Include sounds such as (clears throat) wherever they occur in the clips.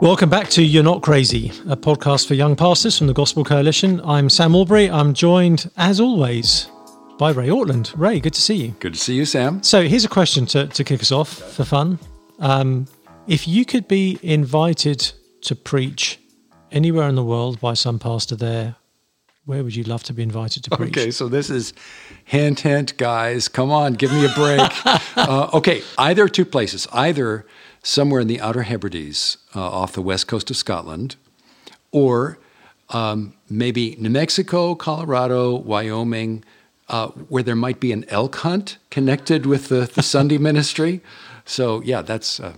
Welcome back to You're Not Crazy, a podcast for young pastors from the Gospel Coalition. I'm Sam Allberry. I'm joined, as always, by Ray Ortlund. Ray, good to see you. Good to see you, Sam. So here's a question to, to kick us off for fun. Um, if you could be invited to preach anywhere in the world by some pastor there, where would you love to be invited to preach? Okay, so this is hint, hint, guys. Come on, give me a break. (laughs) uh, okay, either two places. Either somewhere in the Outer Hebrides uh, off the west coast of Scotland, or um, maybe New Mexico, Colorado, Wyoming, uh, where there might be an elk hunt connected with the, the Sunday (laughs) ministry. So, yeah, that's. Uh,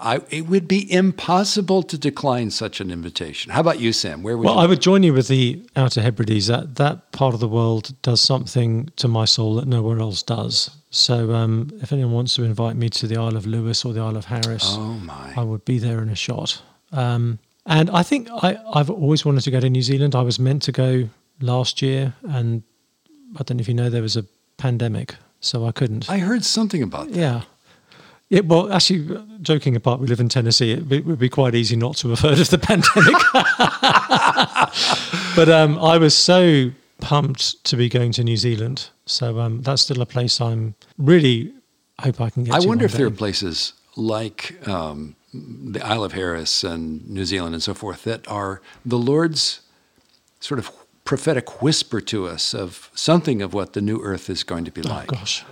I, it would be impossible to decline such an invitation. How about you, Sam? Where would well, you? I would join you with the Outer Hebrides. That that part of the world does something to my soul that nowhere else does. So, um, if anyone wants to invite me to the Isle of Lewis or the Isle of Harris, oh I would be there in a shot. Um, and I think I, I've always wanted to go to New Zealand. I was meant to go last year, and I don't know if you know there was a pandemic, so I couldn't. I heard something about that. Yeah. It, well, actually, joking apart, we live in Tennessee. It, it, would be quite easy not to have heard of the pandemic. (laughs) but um, I was so pumped to be going to New Zealand. So um, that's still a place I'm really hope I can get. To. I wonder if there are places like um, the Isle of Harris and New Zealand and so forth that are the Lord's sort of prophetic whisper to us of something of what the new earth is going to be Oh like. gosh,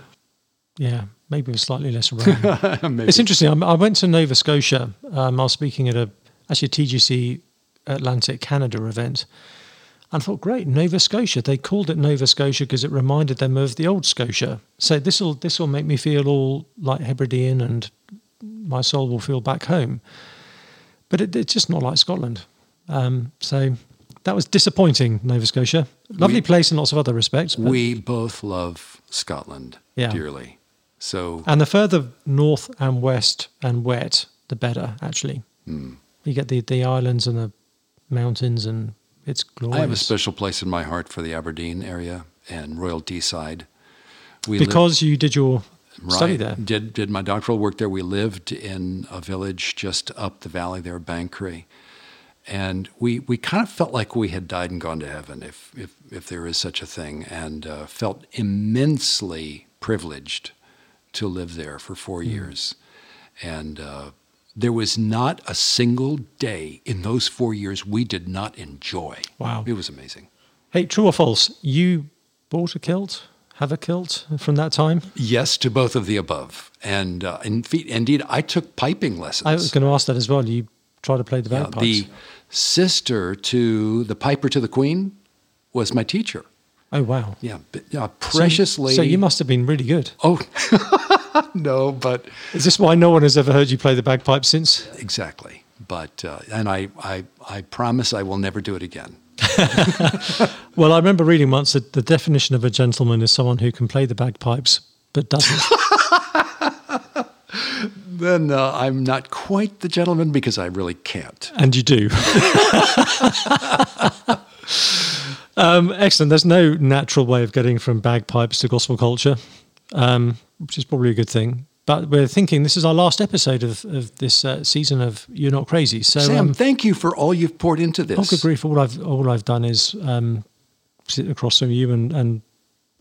yeah, maybe with slightly less rain. (laughs) It's interesting. I, I went to Nova Scotia. Um, I was speaking at a actually a TGC Atlantic Canada event, and I thought, great, Nova Scotia. They called it Nova Scotia because it reminded them of the old Scotia. So this will this will make me feel all like Hebridean, and my soul will feel back home. But it, it's just not like Scotland. Um, so that was disappointing, Nova Scotia. Lovely We- place in lots of other respects. But, we both love Scotland Yeah. dearly. So and the further north and west and wet, the better. Actually, Hmm. you get the the islands and the mountains, and it's glorious. I have a special place in my heart for the Aberdeen area and Royal Deeside. We live- because you did your study there. Did did my doctoral work there. We lived in a village just up the valley there, Banchory, and we we kind of felt like we had died and gone to heaven, if if if there is such a thing, and uh, felt immensely privileged to live there for four Hmm. years, and. Uh, there was not a single day in those four years we did not enjoy. Wow. It was amazing. Hey, true or false? You bought a kilt, have a kilt from that time? Yes to both of the above. And uh, in, fe- indeed, I took piping lessons. I was going to ask that as well. You try to play the Yeah, bagpipes. the sister to the piper to the queen was my teacher. oh wow, Yeah, but, yeah, So- precious lady. So you must have been really good. Oh, (laughs) (laughs) no, but Is this why no one has ever heard you play the bagpipes since? exactly. But uh, and I, I, I promise I will never do it again. (laughs) Well, I remember reading once that the definition of a gentleman is someone who can play the bagpipes but doesn't. (laughs) Then uh, I'm not quite the gentleman because I really can't. And you do. um, excellent. There's no natural way of getting from bagpipes to gospel culture, um, which is probably a good thing. But we're thinking this is our last episode of, of this uh, season of You're Not Crazy. So, Sam, um, thank you for all you've poured into this. oh, good grief! All I've all I've done is um, sit across from you and, and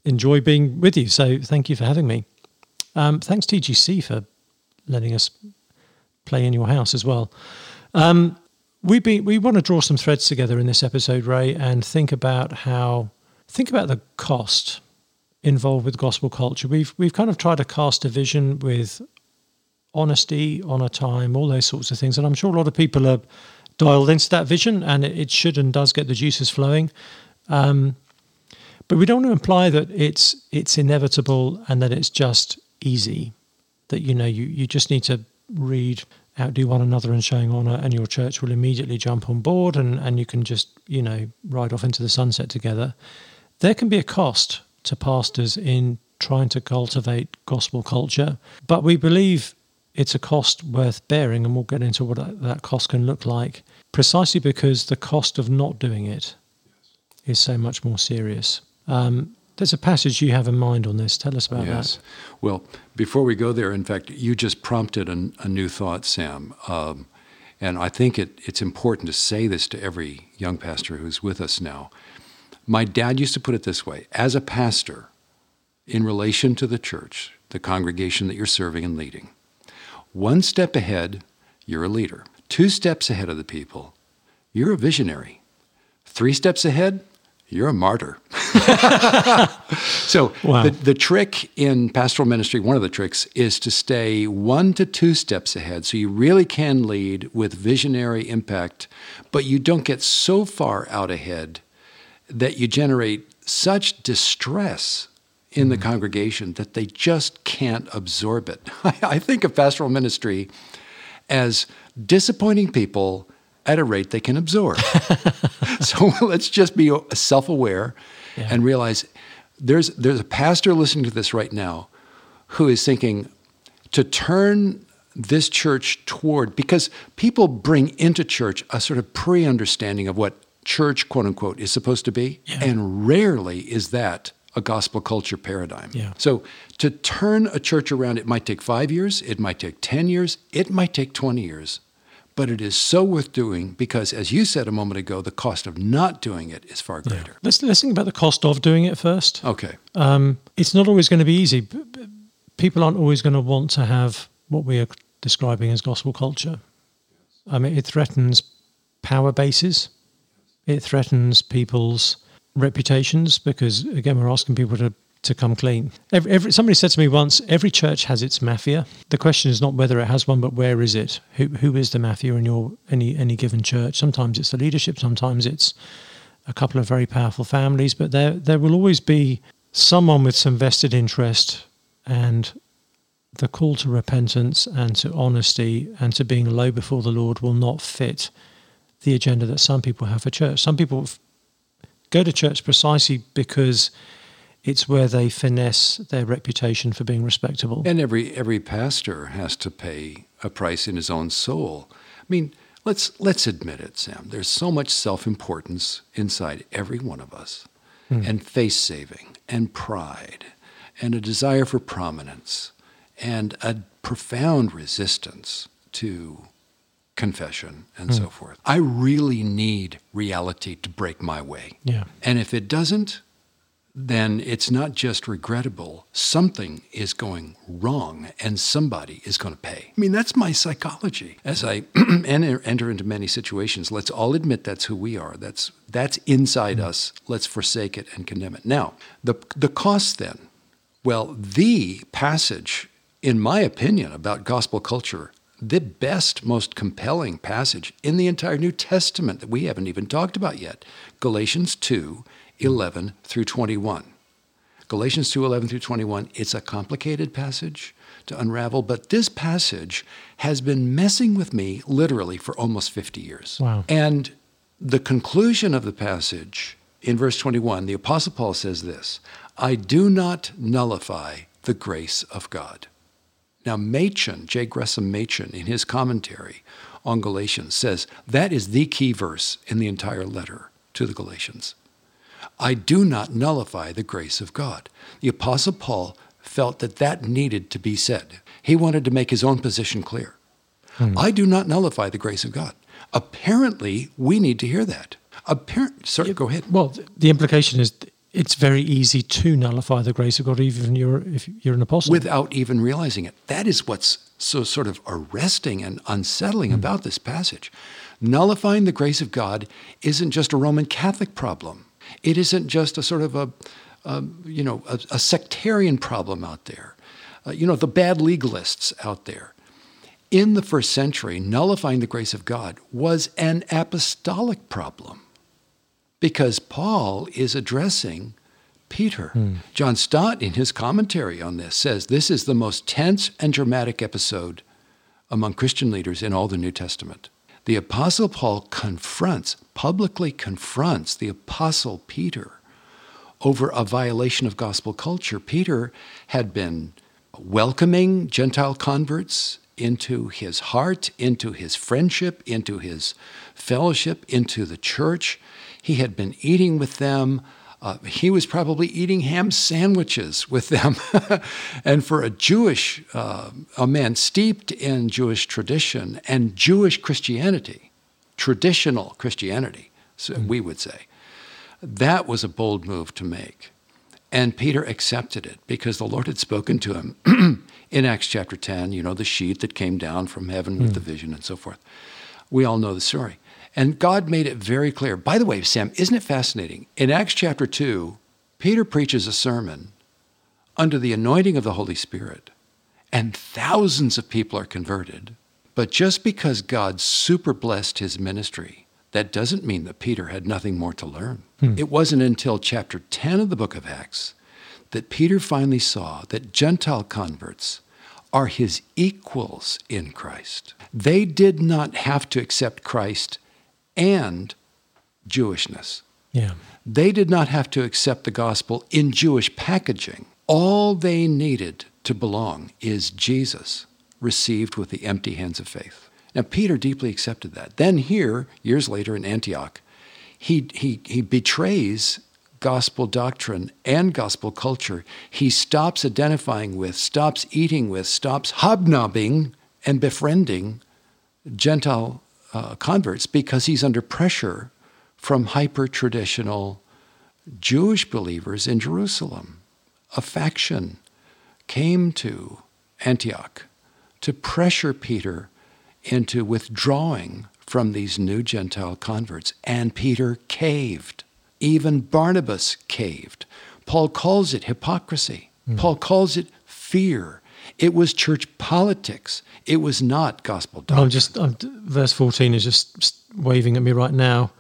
enjoy being with you. So, thank you for having me. Um, thanks TGC for letting us play in your house as well. Um, we be we want to draw some threads together in this episode, Ray, and think about how think about the cost involved with gospel culture. We've we've kind of tried to cast a vision with honesty, honor time, all those sorts of things, and I'm sure a lot of people are dialed into that vision, and it, should and does get the juices flowing. Um, but we don't want to imply that it's it's inevitable and that it's just easy. That you know you you just need to read outdo one another and showing honor and your church will immediately jump on board and, and you can just you know ride off into the sunset together there can be a cost to pastors in trying to cultivate gospel culture but we believe it's a cost worth bearing and we'll get into what that, cost can look like precisely because the cost of not doing it is so much more serious um, there's a passage you have in mind on this tell us about Yes. that Well, before we go there, in fact, you just prompted an, a new thought, Sam. Um, and I think it, it's important to say this to every young pastor who's with us now. My dad used to put it this way as a pastor, in relation to the church, the congregation that you're serving and leading, one step ahead, you're a leader. Two steps ahead of the people, you're a visionary. Three steps ahead, you're a martyr. (laughs) so wow. the, the trick in pastoral ministry, one of the tricks, is to stay one to two steps ahead. So you really can lead with visionary impact, but you don't get so far out ahead that you generate such distress in the mm. congregation that they just can't absorb it. (laughs) I think of pastoral ministry as disappointing people at a rate they can absorb. (laughs) so let's just be self aware yeah. and realize there's, there's a pastor listening to this right now who is thinking to turn this church toward, because people bring into church a sort of pre understanding of what church, quote unquote, is supposed to be. Yeah. And rarely is that a gospel culture paradigm. Yeah. So to turn a church around, it might take five years, it might take 10 years, it might take 20 years. But it is so worth doing because, as you said a moment ago, the cost of not doing it is far greater. Yeah. Let's, let's think about the cost of doing it first. Okay. Um, it's not always going to be easy. People aren't always going to want to have what we are describing as gospel culture. I mean, it threatens power bases, it threatens people's reputations because again we're asking people to to come clean. Every, every, somebody said to me once, every church has its mafia. The question is not whether it has one, but where is it? Who who is the mafia in your any any given church? Sometimes it's the leadership, sometimes it's a couple of very powerful families, but there there will always be someone with some vested interest and the call to repentance and to honesty and to being low before the Lord will not fit the agenda that some people have for church. Some people go to church precisely because it's where they finesse their reputation for being respectable. And every every pastor has to pay a price in his own soul. I mean, let's let's admit it, Sam. There's so much self-importance inside every one of us, mm. and face saving, and pride, and a desire for prominence, and a profound resistance to confession and mm. so forth. I really need reality to break my way. Yeah. And if it doesn't, then it's not just regrettable. Something is going wrong and somebody is going to pay. I mean, that's my psychology. As I (clears throat) enter, enter into many situations, let's all admit that's who we are. That's, that's inside mm. us. Let's forsake it and condemn it. Now, the, the cost then, well, the passage, in my opinion, about gospel culture the best, most compelling passage in the entire New Testament that we haven't even talked about yet Galatians 2 11 through 21. Galatians 2 11 through 21, it's a complicated passage to unravel, but this passage has been messing with me literally for almost 50 years. Wow. And the conclusion of the passage in verse 21, the Apostle Paul says this I do not nullify the grace of God. Now, Machen, J. Gresham Machen, in his commentary on Galatians, says that is the key verse in the entire letter to the Galatians. I do not nullify the grace of God. The Apostle Paul felt that that needed to be said. He wanted to make his own position clear. Hmm. I do not nullify the grace of God. Apparently, we need to hear that. Apparent, sir, yeah, go ahead. Well, the implication is it's very easy to nullify the grace of God, even you're, if you're an apostle. Without even realizing it. That is what's so sort of arresting and unsettling mm. about this passage. Nullifying the grace of God isn't just a Roman Catholic problem. It isn't just a sort of a, a you know, a, a, sectarian problem out there. Uh, you know, the bad legalists out there. In the first century, nullifying the grace of God was an apostolic problem because Paul is addressing Peter. Hmm. John Stott, in his commentary on this, says this is the most tense and dramatic episode among Christian leaders in all the New Testament. The Apostle Paul confronts, publicly confronts the Apostle Peter over a violation of gospel culture. Peter had been welcoming Gentile converts into his heart, into his friendship, into his fellowship, into the church. He had been eating with them, Uh, he was probably eating ham sandwiches with them. (laughs) and for a Jewish, uh, a man steeped in Jewish tradition and Jewish Christianity, traditional Christianity, so mm. we would say, that was a bold move to make. And Peter accepted it because the Lord had spoken to him (clears throat) in Acts chapter 10, you know, the sheet that came down from heaven with mm. the vision and so forth. We all know the story. And God made it very clear. By the way, Sam, isn't it fascinating? In Acts chapter 2, Peter preaches a sermon under the anointing of the Holy Spirit, and thousands of people are converted. But just because God super blessed his ministry, that doesn't mean that Peter had nothing more to learn. Hmm. It wasn't until chapter 10 of the book of Acts that Peter finally saw that Gentile converts are his equals in Christ. They did not have to accept Christ and Jewishness. Yeah. They did not have to accept the gospel in Jewish packaging. All they needed to belong is Jesus, received with the empty hands of faith. Now, Peter deeply accepted that. Then, here, years later in Antioch, he, he, he betrays gospel doctrine and gospel culture. He stops identifying with, stops eating with, stops hobnobbing and befriending Gentile uh, converts because he's under pressure from hyper traditional Jewish believers in Jerusalem. A faction came to Antioch to pressure Peter into withdrawing from these new Gentile converts, and Peter caved. Even Barnabas caved. Paul calls it hypocrisy. Mm. Paul calls it fear. It was church politics. It was not gospel doctrine. I'm just I'm, verse 14 is just waving at me right now.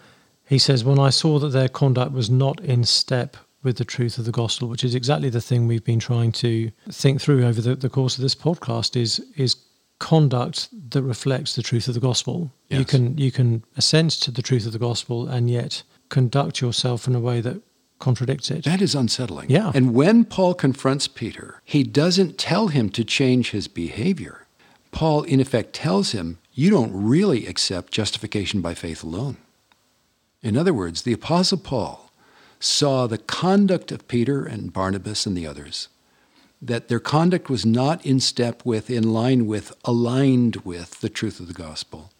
He says, "When I saw that their conduct was not in step with the truth of the gospel, which is exactly the thing we've been trying to think through over the, the course of this podcast, is is conduct that reflects the truth of the gospel. Yes. You can you can assent to the truth of the gospel and yet conduct yourself in a way that contradicts it. That is unsettling. Yeah. And when Paul confronts Peter, he doesn't tell him to change his behavior. Paul, in effect, tells him, You don't really accept justification by faith alone. In other words, the Apostle Paul saw the conduct of Peter and Barnabas and the others, that their conduct was not in step with, in line with, aligned with the truth of the gospel.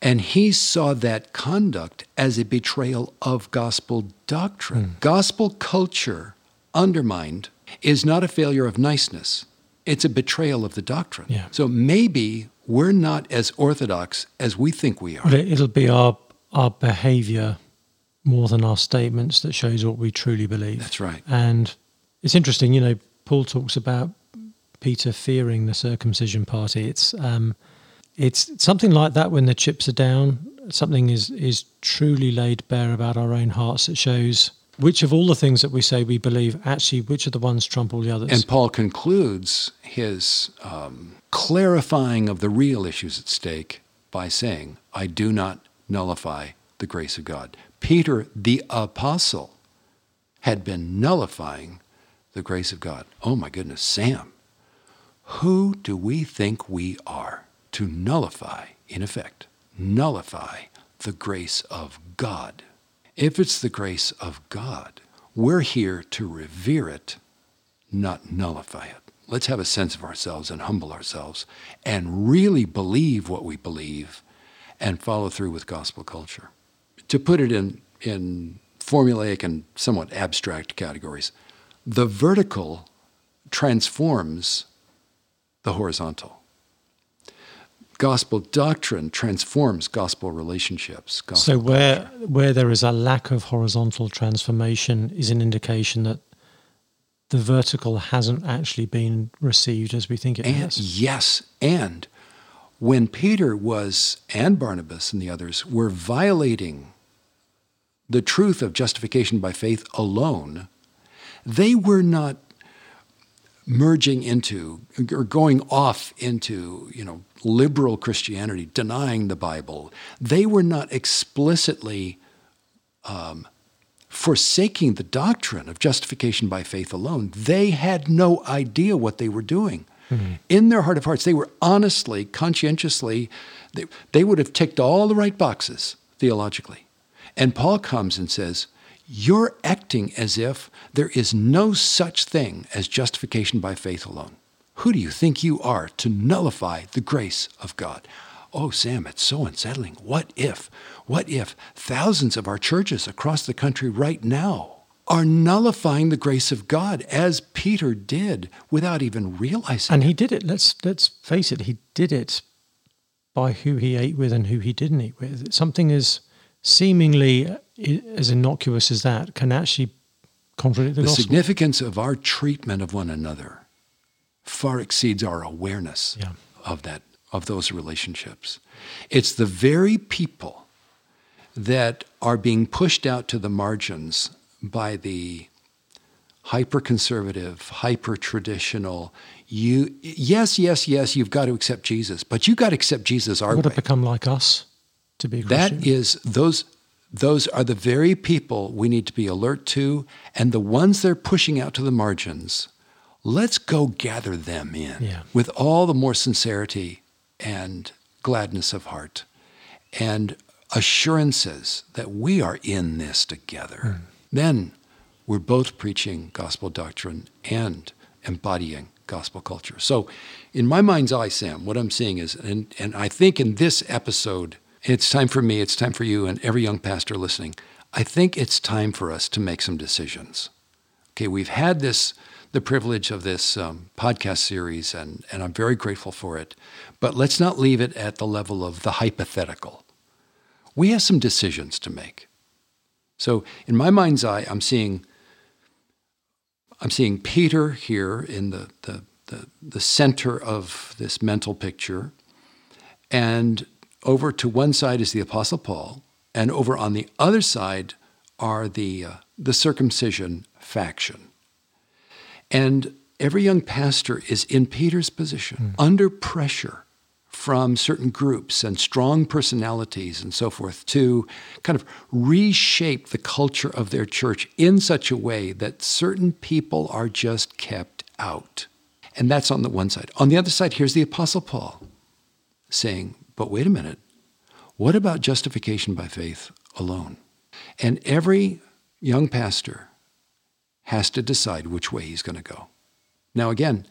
And he saw that conduct as a betrayal of gospel doctrine. Mm. Gospel culture undermined is not a failure of niceness, it's a betrayal of the doctrine. Yeah. So maybe we're not as orthodox as we think we are. it'll be our, our behavior more than our statements that shows what we truly believe. That's right. And it's interesting, you know, Paul talks about Peter fearing the circumcision party. It's um, it's something like that when the chips are down. Something is is truly laid bare about our own hearts that shows which of all the things that we say we believe actually which of the ones trump all the others. And Paul concludes his um, clarifying of the real issues at stake by saying, "I do not nullify the grace of God." Peter, the apostle, had been nullifying the grace of God. Oh my goodness, Sam, who do we think we are? To nullify, in effect, nullify the grace of God. If it's the grace of God, we're here to revere it, not nullify it. Let's have a sense of ourselves and humble ourselves and really believe what we believe and follow through with gospel culture. To put it in, in formulaic and somewhat abstract categories, the vertical transforms the horizontal gospel doctrine transforms gospel relationships. Gospel so where where there is a lack of horizontal transformation is an indication that the vertical hasn't actually been received as we think it and, has. Yes, and when Peter was and Barnabas and the others were violating the truth of justification by faith alone, they were not merging into or going off into, you know, liberal Christianity, denying the Bible. They were not explicitly um, forsaking the doctrine of justification by faith alone. They had no idea what they were doing. Mm-hmm. In their heart of hearts, they were honestly, conscientiously, they, they would have ticked all the right boxes theologically. And Paul comes and says, you're acting as if there is no such thing as justification by faith alone. Who do you think you are to nullify the grace of God? Oh, Sam, it's so unsettling. What if, what if thousands of our churches across the country right now are nullifying the grace of God as Peter did without even realizing And he did it. Let's let's face it. He did it by who he ate with and who he didn't eat with. Something as seemingly as innocuous as that can actually contradict the, The gospel. significance of our treatment of one another far exceeds our awareness Yeah. of that of those relationships. It's the very people that are being pushed out to the margins by the hyper conservative, hyper traditional. You yes, yes, yes, you've got to accept Jesus, but you have got to accept Jesus our way. to become like us to be a Christian. That is those those are the very people we need to be alert to and the ones they're pushing out to the margins. Let's go gather them in Yeah. with all the more sincerity and gladness of heart and assurances that we are in this together. Hmm. Then we're both preaching gospel doctrine and embodying gospel culture. So, in my mind's eye, Sam, what I'm seeing is, and, and I think in this episode, it's time for me, it's time for you, and every young pastor listening. I think it's time for us to make some decisions. Okay, we've had this, the privilege of this um, podcast series, and, and I'm very grateful for it. But let's not leave it at the level of the hypothetical. We have some decisions to make. So, in my mind's eye, I'm seeing I'm seeing Peter here in the, the, the, the center of this mental picture. And over to one side is the Apostle Paul, and over on the other side are the, uh, the circumcision faction. And every young pastor is in Peter's position, under pressure from certain groups and strong personalities and so forth to kind of reshape the culture of their church in such a way that certain people are just kept out. And that's on the one side. On the other side, here's the Apostle Paul saying, But wait a minute, what about justification by faith alone? And every young pastor has to decide which way he's going to go. Now, again,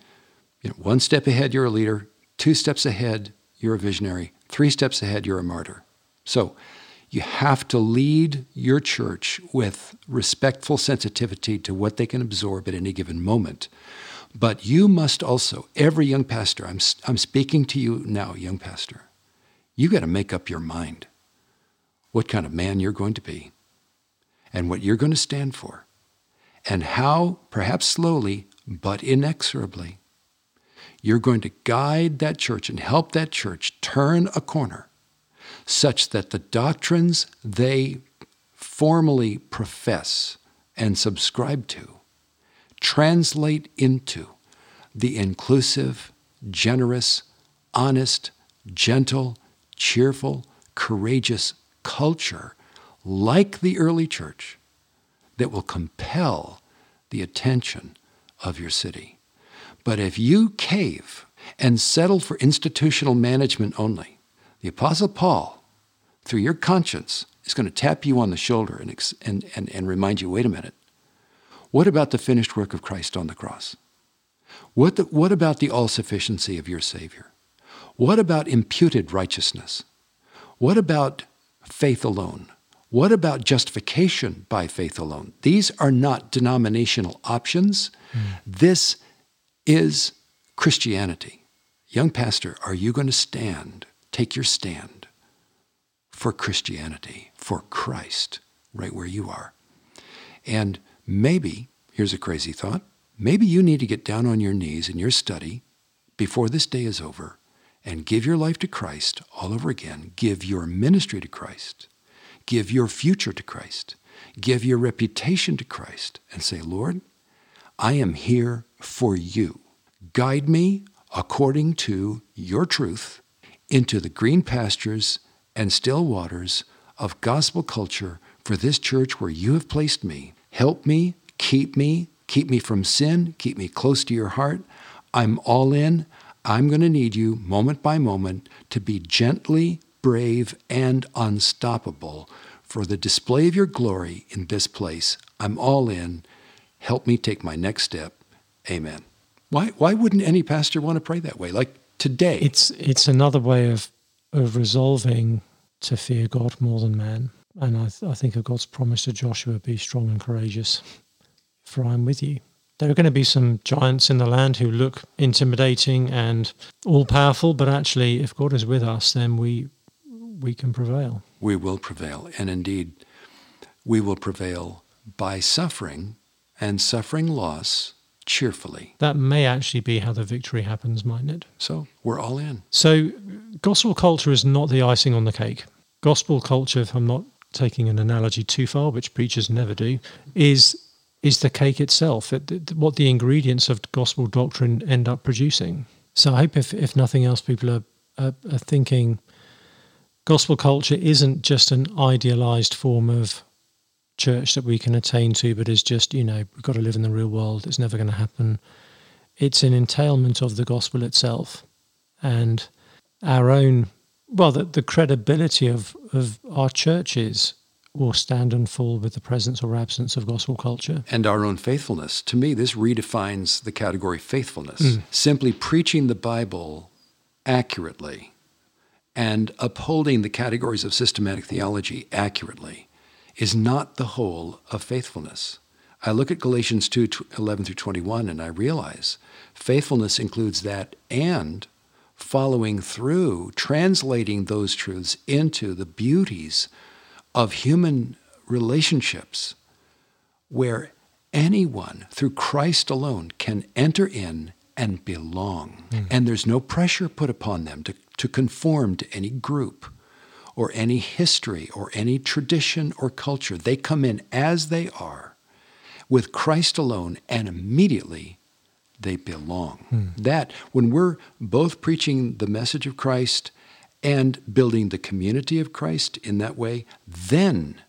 you know, one step ahead, you're a leader. Two steps ahead, you're a visionary. Three steps ahead, you're a martyr. So you have to lead your church with respectful sensitivity to what they can absorb at any given moment. But you must also, every young pastor, I'm, I'm speaking to you now, young pastor, you got to make up your mind what kind of man you're going to be and what you're going to stand for and how, perhaps slowly, but inexorably, you're going to guide that church and help that church turn a corner such that the doctrines they formally profess and subscribe to translate into the inclusive, generous, honest, gentle, cheerful, courageous culture like the early church that will compel the attention of your city. But if you cave and settle for institutional management only, the Apostle Paul, through your conscience, is going to tap you on the shoulder and, and, and, and remind you wait a minute, what about the finished work of Christ on the cross? What, the, what about the all sufficiency of your Savior? What about imputed righteousness? What about faith alone? What about justification by faith alone? These are not denominational options. Hmm. This is Christianity. Young pastor, are you going to stand, take your stand for Christianity, for Christ, right where you are? And maybe, here's a crazy thought, maybe you need to get down on your knees in your study before this day is over and give your life to Christ all over again. Give your ministry to Christ. Give your future to Christ. Give your reputation to Christ and say, Lord, I am here for you. Guide me according to your truth into the green pastures and still waters of gospel culture for this church where you have placed me. Help me, keep me, keep me from sin, keep me close to your heart. I'm all in. I'm going to need you moment by moment to be gently brave and unstoppable for the display of your glory in this place. I'm all in. Help me take my next step. Amen. Why, why wouldn't any pastor want to pray that way? Like today. It's it's another way of of resolving to fear God more than man. And I, th- I think of God's promise to Joshua: "Be strong and courageous, for I am with you." There are going to be some giants in the land who look intimidating and all powerful, but actually, if God is with us, then we we can prevail. We will prevail, and indeed, we will prevail by suffering and suffering loss cheerfully. That may actually be how the victory happens, mightn't it? So we're all in. So, gospel culture is not the icing on the cake. Gospel culture, if I'm not taking an analogy too far, which preachers never do, is is the cake itself, it, it, what the ingredients of gospel doctrine end up producing. So I hope, if, if nothing else, people are, are, are thinking gospel culture isn't just an idealized form of church that we can attain to, but is just, you know, we've got to live in the real world. It's never going to happen. It's an entailment of the gospel itself. And our own, well, the, the credibility of, of our churches will stand and fall with the presence or absence of gospel culture. And our own faithfulness. To me, this redefines the category faithfulness. Mm. Simply preaching the Bible accurately and upholding the categories of systematic theology accurately is not the whole of faithfulness. I look at Galatians 2 11 through 21 and I realize faithfulness includes that and following through, translating those truths into the beauties of human relationships where anyone through Christ alone can enter in and belong. Mm. And there's no pressure put upon them to, to conform to any group or any history or any tradition or culture. They come in as they are with Christ alone, and immediately they belong. Mm. That, when we're both preaching the message of Christ and building the community of Christ in that way, then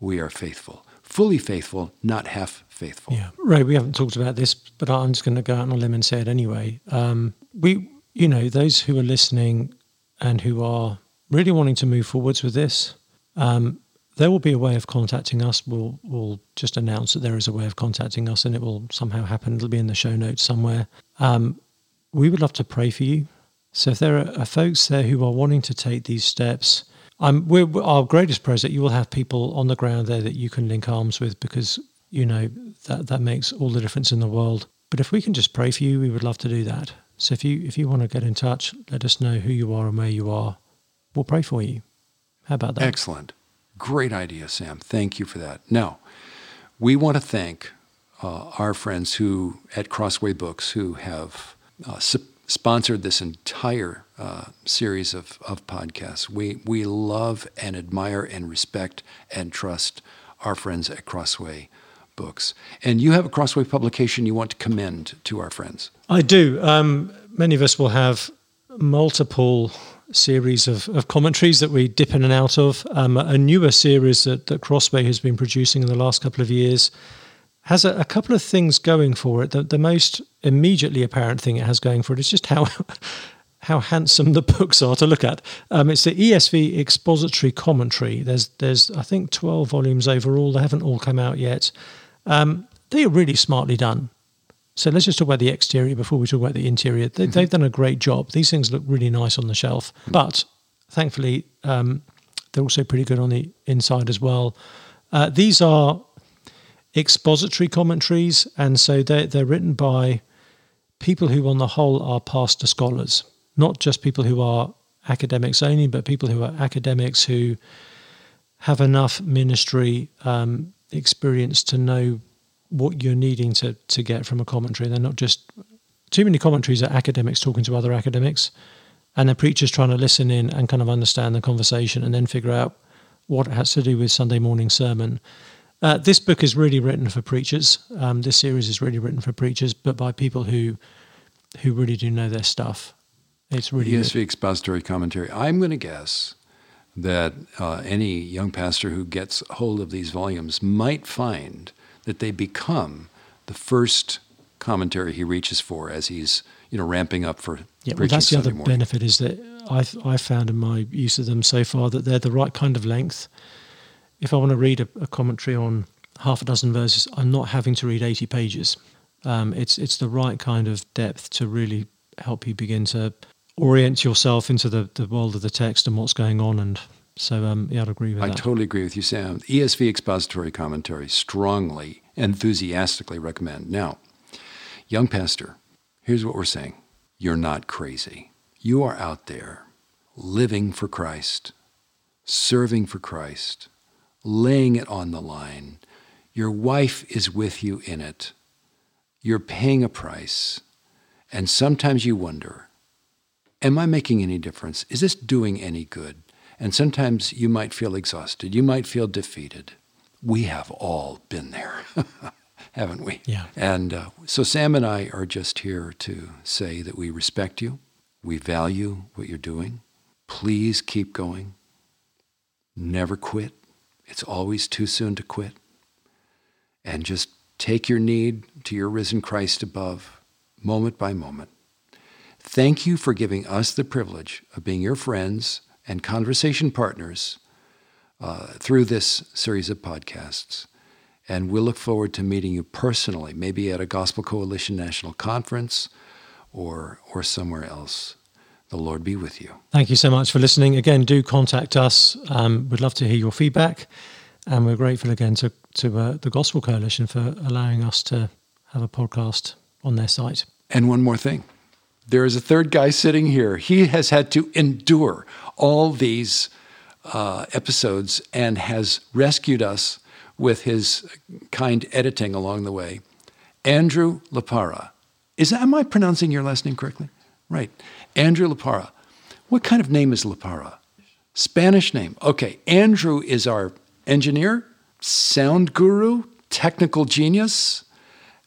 we are faithful. Fully faithful, not half faithful. Yeah, Ray, we haven't talked about this, but I'm just going to go out on a limb and say it anyway. Um, we, you know, those who are listening and who are really wanting to move forwards with this, um, there will be a way of contacting us. We'll, we'll just announce that there is a way of contacting us and it will somehow happen. It'll be in the show notes somewhere. Um, we would love to pray for you. So if there are folks there who are wanting to take these steps, we're, our greatest prayer is that you will have people on the ground there that you can link arms with because you know that that makes all the difference in the world. But if we can just pray for you, we would love to do that. So if you if you want to get in touch, let us know who you are and where you are. We'll pray for you. How about that? Excellent. Great idea, Sam. Thank you for that. Now, we want to thank uh, our friends who at Crossway Books who have uh, sponsored this entire uh, series of, of podcasts. We, we love and admire and respect and trust our friends at Crossway Books. And you have a Crossway publication you want to commend to our friends. I do. Um, many of us will have multiple series of, of commentaries that we dip in and out of. Um, a newer series that, that Crossway has been producing in the last couple of years has a, a, couple of things going for it. The, the most immediately apparent thing it has going for it is just how (laughs) how handsome the books are to look at. Um, it's the ESV expository commentary. There's there's I think twelve volumes overall. They haven't all come out yet. Um, they are really smartly done. So let's just talk about the exterior before we talk about the interior. They, have mm-hmm. done a great job. These things look really nice on the shelf, but thankfully um, they're also pretty good on the inside as well. Uh, these are expository commentaries, and so they're, they're written by people who, on the whole, are pastor scholars, not just people who are academics only, but people who are academics who have enough ministry um, experience to know what you're needing to, to get from a commentary. They're not just too many commentaries are academics talking to other academics, and the preachers trying to listen in and kind of understand the conversation and then figure out what it has to do with Sunday morning sermon. Uh, this book is really written for preachers. Um, this series is really written for preachers, but by people who who really do know their stuff. It's really ESV good. expository commentary. I'm going to guess that uh, any young pastor who gets hold of these volumes might find that they become the first commentary he reaches for as he's you know ramping up for yeah. Well, that's the Sunday other morning. benefit is that I've I've found in my use of them so far that they're the right kind of length if I want to read a, a commentary on half a dozen verses, I'm not having to read 80 pages. Um, it's it's the right kind of depth to really help you begin to orient yourself into the, the world of the text and what's going on. And so, um, yeah, I'd agree with I that. I totally agree with you, Sam. ESV expository commentary strongly, enthusiastically recommend. Now, young pastor, here's what we're saying you're not crazy. You are out there living for Christ, serving for Christ, laying it on the line. Your wife is with you in it. You're paying a price. And sometimes you wonder, am I making any difference? Is this doing any good? And sometimes you might feel exhausted. You might feel defeated. We have all been there, (laughs) haven't we? Yeah. And uh, so Sam and I are just here to say that we respect you. We value what you're doing. Please keep going. Never quit. It's always too soon to quit. And just take your need to your risen Christ above, moment by moment. Thank you for giving us the privilege of being your friends and conversation partners uh, through this series of podcasts. And we'll look forward to meeting you personally, maybe at a Gospel Coalition National Conference or, or somewhere else. The Lord be with you. Thank you so much for listening. Again, do contact us. Um, we'd love to hear your feedback. And we're grateful again to, to uh, the Gospel Coalition for allowing us to have a podcast on their site. And one more thing there is a third guy sitting here. He has had to endure all these uh, episodes and has rescued us with his kind editing along the way. Andrew Lapara. Is that, am I pronouncing your last name correctly? Right. Andrew Lapara. What kind of name is Lapara? Spanish name. Okay. Andrew is our engineer, sound guru, technical genius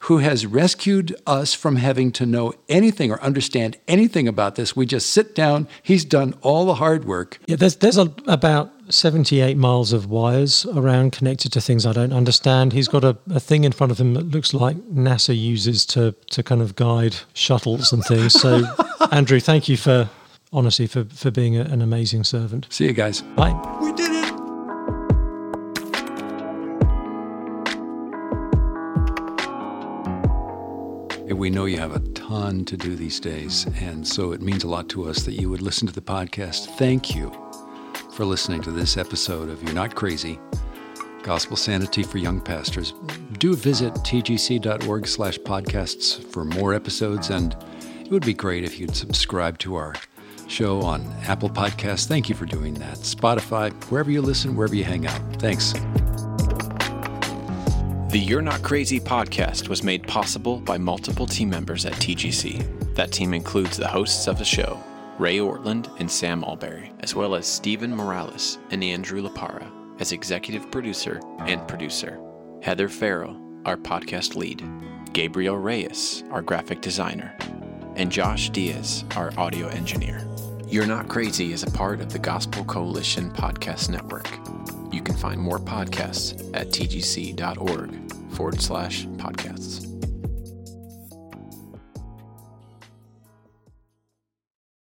who has rescued us from having to know anything or understand anything about this. We just sit down. He's done all the hard work. Yeah, there's there's a, about 78 miles of wires around connected to things I don't understand. He's got a, a thing in front of him that looks like NASA uses to to kind of guide shuttles and things. So, (laughs) Andrew, thank you for honestly for for being a, an amazing servant. See you guys. Bye. We did it. We know you have a ton to do these days, and so it means a lot to us that you would listen to the podcast. Thank you for listening to this episode of You're Not Crazy, Gospel Sanity for Young Pastors. Do visit tgc.org slash podcasts for more episodes, and it would be great if you'd subscribe to our show on Apple Podcasts. Thank you for doing that. Spotify, wherever you listen, wherever you hang out. Thanks. The You're Not Crazy podcast was made possible by multiple team members at TGC. That team includes the hosts of the show, Ray Ortlund and Sam Allberry, as well as Stephen Morales and Andrew Lapara as executive producer and producer, Heather Farrell, our podcast lead, Gabriel Reyes, our graphic designer, and Josh Diaz, our audio engineer. You're Not Crazy is a part of the Gospel Coalition Podcast Network. You can find more podcasts at tgc.org forward slash podcasts.